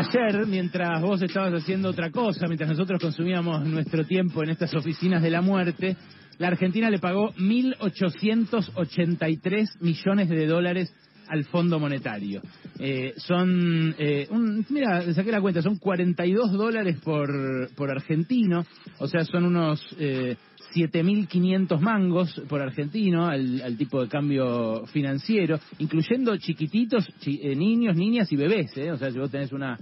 Ayer, mientras vos estabas haciendo otra cosa, mientras nosotros consumíamos nuestro tiempo en estas oficinas de la muerte, la Argentina le pagó 1.883 millones de dólares al Fondo Monetario. Eh, son, eh, un, mira, saqué la cuenta, son 42 dólares por, por argentino, o sea, son unos eh, 7.500 mangos por argentino al, al, tipo de cambio financiero, incluyendo chiquititos, chi, eh, niños, niñas y bebés, ¿eh? o sea, si vos tenés una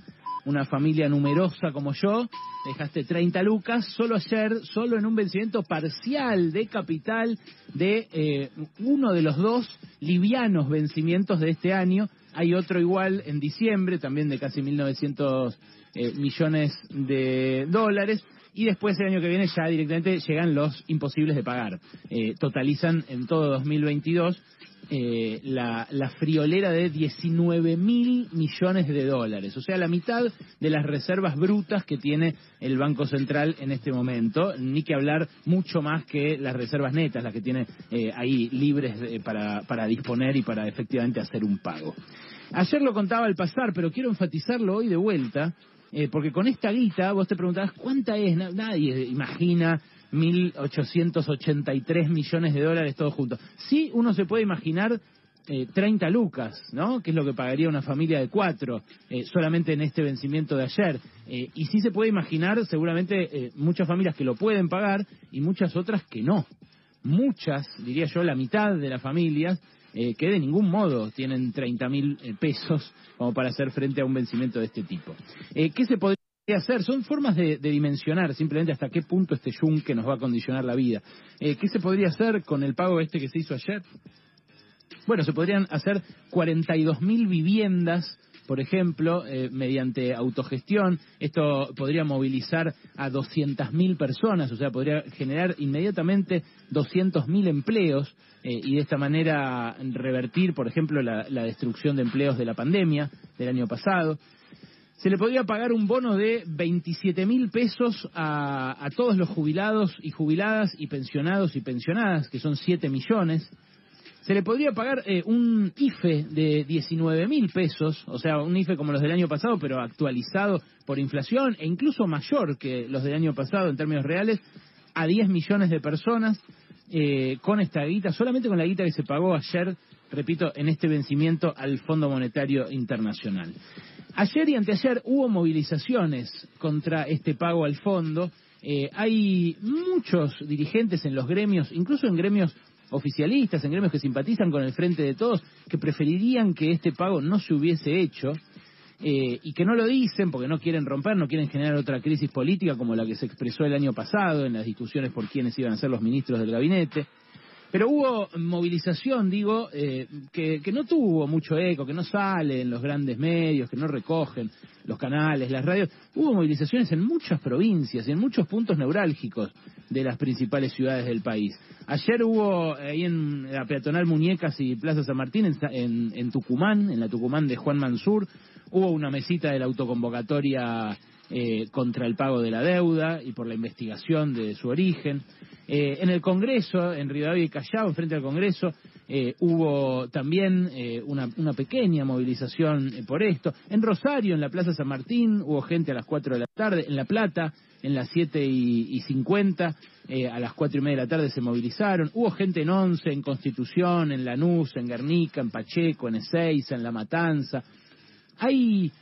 una familia numerosa como yo, dejaste 30 lucas, solo ayer, solo en un vencimiento parcial de capital de eh, uno de los dos livianos vencimientos de este año. Hay otro igual en diciembre, también de casi 1.900 eh, millones de dólares. Y después el año que viene ya directamente llegan los imposibles de pagar. Eh, totalizan en todo 2022 eh, la, la, friolera de 19 mil millones de dólares, o sea, la mitad de las reservas brutas que tiene el Banco Central en este momento, ni que hablar mucho más que las reservas netas, las que tiene eh, ahí libres de, para, para disponer y para efectivamente hacer un pago. Ayer lo contaba al pasar, pero quiero enfatizarlo hoy de vuelta, eh, porque con esta guita vos te preguntabas cuánta es, nadie imagina 1.883 millones de dólares todos juntos. Sí, uno se puede imaginar eh, 30 lucas, ¿no? Que es lo que pagaría una familia de cuatro eh, solamente en este vencimiento de ayer. Eh, y sí se puede imaginar seguramente eh, muchas familias que lo pueden pagar y muchas otras que no. Muchas, diría yo, la mitad de las familias eh, que de ningún modo tienen 30 mil eh, pesos como para hacer frente a un vencimiento de este tipo. Eh, ¿Qué se podría hacer? Son formas de, dimensionar simplemente hasta qué punto este yunque nos va a condicionar la vida. Eh, ¿Qué se podría hacer con el pago este que se hizo ayer? Bueno, se podrían hacer 42.000 viviendas por ejemplo, eh, mediante autogestión. Esto podría movilizar a 200.000 personas, o sea, podría generar inmediatamente 200.000 empleos eh, y de esta manera revertir, por ejemplo, la, destrucción de empleos de la pandemia del año pasado se le podría pagar un bono de 27 mil pesos a, a, todos los jubilados y jubiladas y pensionados y pensionadas, que son 7 millones. Se le podría pagar eh, un IFE de 19 mil pesos, o sea, un IFE como los del año pasado, pero actualizado por inflación e incluso mayor que los del año pasado en términos reales, a 10 millones de personas eh, con esta guita, solamente con la guita que se pagó ayer, repito, en este vencimiento al Fondo Monetario Internacional. Ayer y anteayer hubo movilizaciones contra este pago al fondo. Eh, hay muchos dirigentes en los gremios, incluso en gremios oficialistas, en gremios que simpatizan con el Frente de Todos, que preferirían que este pago no se hubiese hecho eh, y que no lo dicen porque no quieren romper, no quieren generar otra crisis política como la que se expresó el año pasado en las discusiones por quiénes iban a ser los ministros del gabinete. Pero hubo movilización, digo, eh, que, no tuvo mucho eco, que no sale en los grandes medios, que no recogen los canales, las radios. Hubo movilizaciones en muchas provincias y en muchos puntos neurálgicos de las principales ciudades del país. Ayer hubo ahí en la peatonal Muñecas y Plaza San Martín, en, en, en Tucumán, en la Tucumán de Juan Mansur, hubo una mesita de la autoconvocatoria eh, contra el pago de la deuda y por la investigación de su origen. Eh, en el Congreso, en Rivadavia y Callao, frente al Congreso, eh, hubo también eh, una, pequeña movilización eh, por esto. En Rosario, en la Plaza San Martín, hubo gente a las 4 de la tarde. En La Plata, en las 7 y, y 50, a las 4 y media de la tarde se movilizaron. Hubo gente en Once, en Constitución, en Lanús, en Guernica, en Pacheco, en Ezeiza, en La Matanza. Hay,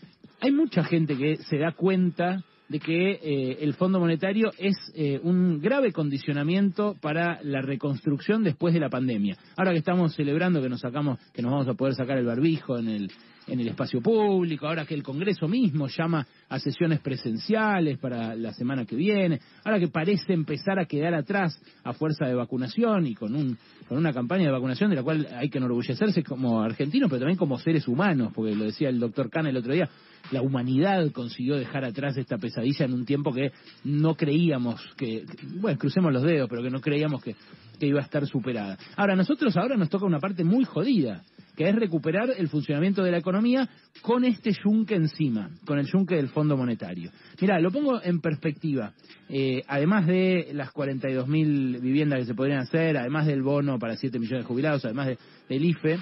hay mucha gente que se da cuenta de que eh, el Fondo Monetario es eh, un grave condicionamiento para la reconstrucción después de la pandemia. Ahora que estamos celebrando que nos sacamos, que nos vamos a poder sacar el barbijo en el en el espacio público, ahora que el Congreso mismo llama a sesiones presenciales para la semana que viene, ahora que parece empezar a quedar atrás a fuerza de vacunación y con un con una campaña de vacunación de la cual hay que enorgullecerse como argentinos, pero también como seres humanos, porque lo decía el doctor Cana el otro día, la humanidad consiguió dejar atrás esta pesadilla en un tiempo que no creíamos que, bueno, crucemos los dedos, pero que no creíamos que, que iba a estar superada. Ahora, nosotros ahora nos toca una parte muy jodida, que es recuperar el funcionamiento de la economía con este yunque encima, con el yunque del Fondo Monetario. Mira, lo pongo en perspectiva. Eh, además de las 42.000 viviendas que se podrían hacer, además del bono para 7 millones de jubilados, además de, del IFE,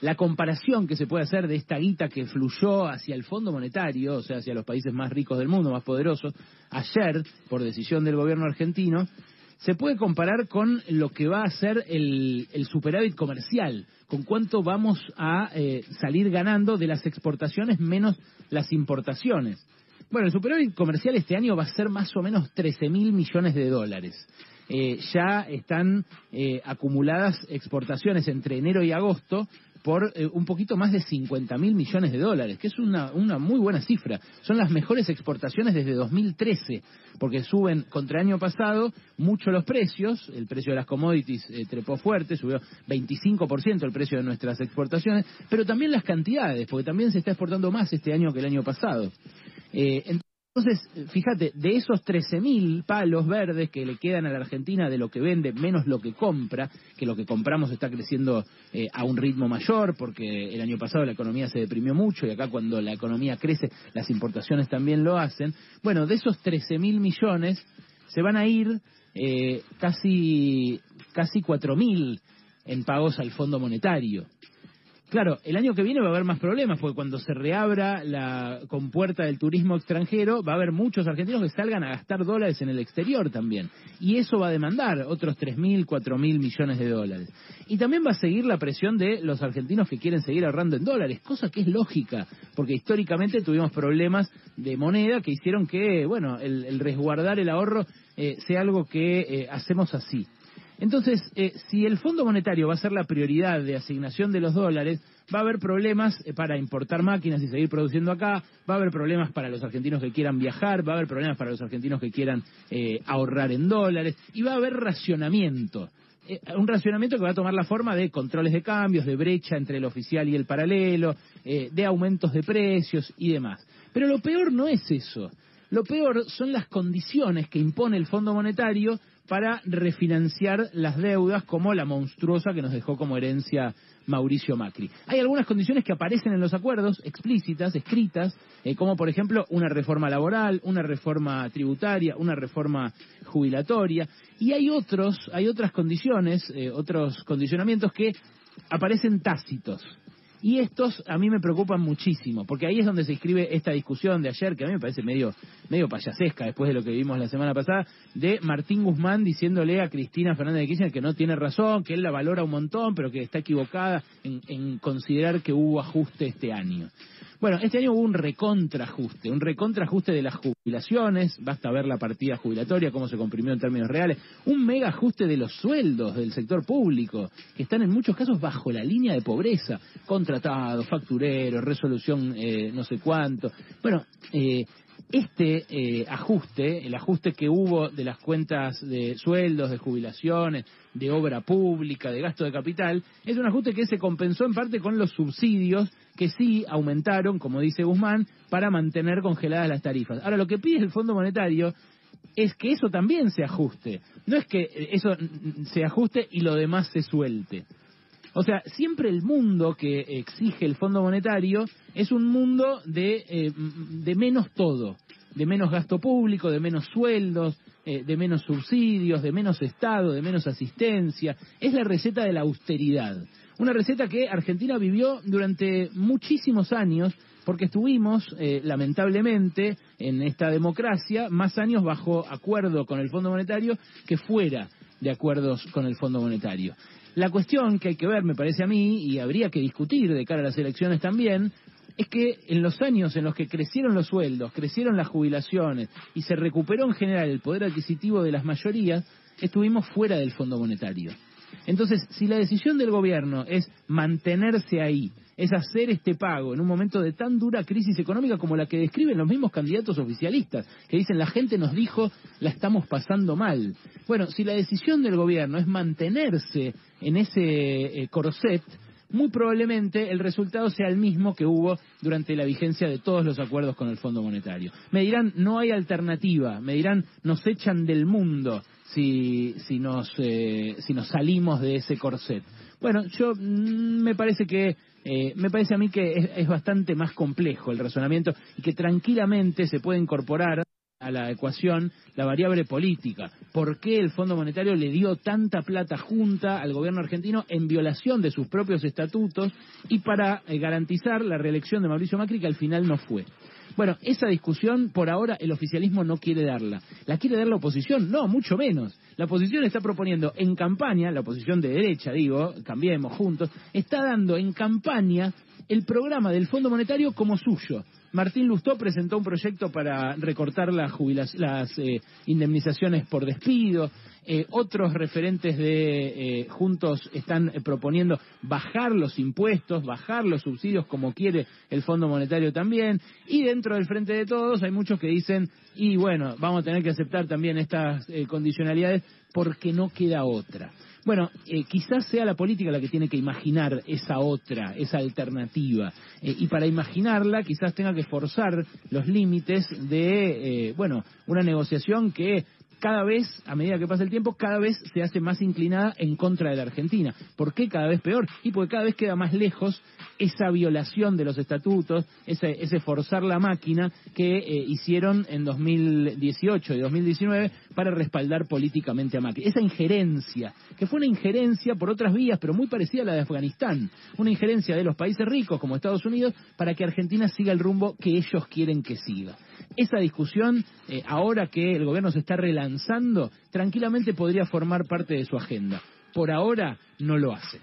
la comparación que se puede hacer de esta guita que fluyó hacia el Fondo Monetario, o sea, hacia los países más ricos del mundo, más poderosos, ayer, por decisión del gobierno argentino, se puede comparar con lo que va a ser el, superávit comercial, con cuánto vamos a eh, salir ganando de las exportaciones menos las importaciones. Bueno, el superávit comercial este año va a ser más o menos 13 mil millones de dólares. Eh, ya están eh, acumuladas exportaciones entre enero y agosto por eh, un poquito más de 50 mil millones de dólares, que es una, una muy buena cifra. Son las mejores exportaciones desde 2013, porque suben contra el año pasado mucho los precios, el precio de las commodities trepó fuerte, subió 25% el precio de nuestras exportaciones, pero también las cantidades, porque también se está exportando más este año que el año pasado. Entonces, fíjate, de esos 13.000 palos verdes que le quedan a la Argentina de lo que vende menos lo que compra, que lo que compramos está creciendo eh, a un ritmo mayor porque el año pasado la economía se deprimió mucho y acá cuando la economía crece las importaciones también lo hacen. Bueno, de esos 13.000 millones se van a ir eh, casi, casi 4.000 en pagos al Fondo Monetario. Claro, el año que viene va a haber más problemas, porque cuando se reabra la compuerta del turismo extranjero, va a haber muchos argentinos que salgan a gastar dólares en el exterior también. Y eso va a demandar otros 3.000, 4.000 millones de dólares. Y también va a seguir la presión de los argentinos que quieren seguir ahorrando en dólares, cosa que es lógica, porque históricamente tuvimos problemas de moneda que hicieron que, bueno, el, resguardar el ahorro eh, sea algo que eh, hacemos así. Entonces, eh, si el Fondo Monetario va a ser la prioridad de asignación de los dólares, va a haber problemas eh, para importar máquinas y seguir produciendo acá, va a haber problemas para los argentinos que quieran viajar, va a haber problemas para los argentinos que quieran eh, ahorrar en dólares y va a haber racionamiento. un racionamiento que va a tomar la forma de controles de cambios, de brecha entre el oficial y el paralelo, de aumentos de precios y demás. Pero lo peor no es eso. Lo peor son las condiciones que impone el Fondo Monetario para refinanciar las deudas como la monstruosa que nos dejó como herencia Mauricio Macri. Hay algunas condiciones que aparecen en los acuerdos explícitas, escritas, eh, como por ejemplo una reforma laboral, una reforma tributaria, una reforma jubilatoria, y hay otros, hay otras condiciones, eh, otros condicionamientos que aparecen tácitos. Y estos a mí me preocupan muchísimo, porque ahí es donde se inscribe esta discusión de ayer, que a mí me parece medio, medio payasesca después de lo que vimos la semana pasada, de Martín Guzmán diciéndole a Cristina Fernández de Kirchner que no tiene razón, que él la valora un montón, pero que está equivocada en considerar que hubo ajuste este año. Bueno, este año hubo un recontrajuste, un recontrajuste de las jubilaciones, basta ver la partida jubilatoria, cómo se comprimió en términos reales, un mega ajuste de los sueldos del sector público, que están en muchos casos bajo la línea de pobreza, contratados, factureros, resolución eh, no sé cuánto. Bueno, eh, este eh, ajuste, el ajuste que hubo de las cuentas de sueldos, de jubilaciones, de obra pública, de gasto de capital, es un ajuste que se compensó en parte con los subsidios que sí aumentaron, como dice Guzmán, para mantener congeladas las tarifas. Ahora, lo que pide el Fondo Monetario es que eso también se ajuste. No es que eso se ajuste y lo demás se suelte. O sea, siempre el mundo que exige el Fondo Monetario es un mundo de, eh, de menos todo, de menos gasto público, de menos sueldos, eh, de menos subsidios, de menos Estado, de menos asistencia. Es la receta de la austeridad. Una receta que Argentina vivió durante muchísimos años porque estuvimos, eh, lamentablemente, en esta democracia más años bajo acuerdo con el Fondo Monetario que fuera de acuerdos con el Fondo Monetario. La cuestión que hay que ver, me parece a mí, y habría que discutir de cara a las elecciones también, es que en los años en los que crecieron los sueldos, crecieron las jubilaciones y se recuperó en general el poder adquisitivo de las mayorías, estuvimos fuera del Fondo Monetario. Entonces, si la decisión del gobierno es mantenerse ahí, es hacer este pago en un momento de tan dura crisis económica como la que describen los mismos candidatos oficialistas, que dicen la gente nos dijo la estamos pasando mal. Bueno, si la decisión del gobierno es mantenerse en ese eh, corset, muy probablemente el resultado sea el mismo que hubo durante la vigencia de todos los acuerdos con el Fondo Monetario. Me dirán, no hay alternativa, me dirán, nos echan del mundo si, si, nos, eh, si nos salimos de ese corset. Bueno, yo mm, me parece que eh, me parece a mí que es, bastante más complejo el razonamiento y que tranquilamente se puede incorporar a la ecuación la variable política. ¿Por qué el Fondo Monetario le dio tanta plata junta al gobierno argentino en violación de sus propios estatutos y para eh, garantizar la reelección de Mauricio Macri que al final no fue? Bueno, esa discusión por ahora el oficialismo no quiere darla. ¿La quiere dar la oposición? No, mucho menos. La oposición está proponiendo en campaña, la oposición de derecha, digo, cambiemos juntos, está dando en campaña el programa del Fondo Monetario como suyo. Martín Lustó presentó un proyecto para recortar las, las eh, indemnizaciones por despido. Eh, otros referentes de eh, Juntos están proponiendo bajar los impuestos, bajar los subsidios como quiere el Fondo Monetario también. Y dentro del Frente de Todos hay muchos que dicen, y bueno, vamos a tener que aceptar también estas condicionalidades porque no queda otra. Bueno, eh, quizás sea la política la que tiene que imaginar esa otra, esa alternativa. Eh, y para imaginarla quizás tenga que forzar los límites de, eh, bueno, una negociación que cada vez, a medida que pasa el tiempo, cada vez se hace más inclinada en contra de la Argentina. ¿Por qué cada vez peor? Y porque cada vez queda más lejos esa violación de los estatutos, ese, ese forzar la máquina que eh, hicieron en 2018 y 2019 para respaldar políticamente a Macri. Esa injerencia, que fue una injerencia por otras vías, pero muy parecida a la de Afganistán. Una injerencia de los países ricos como Estados Unidos para que Argentina siga el rumbo que ellos quieren que siga. Esa discusión, eh, ahora que el gobierno se está relanzando, tranquilamente podría formar parte de su agenda. Por ahora no lo hace.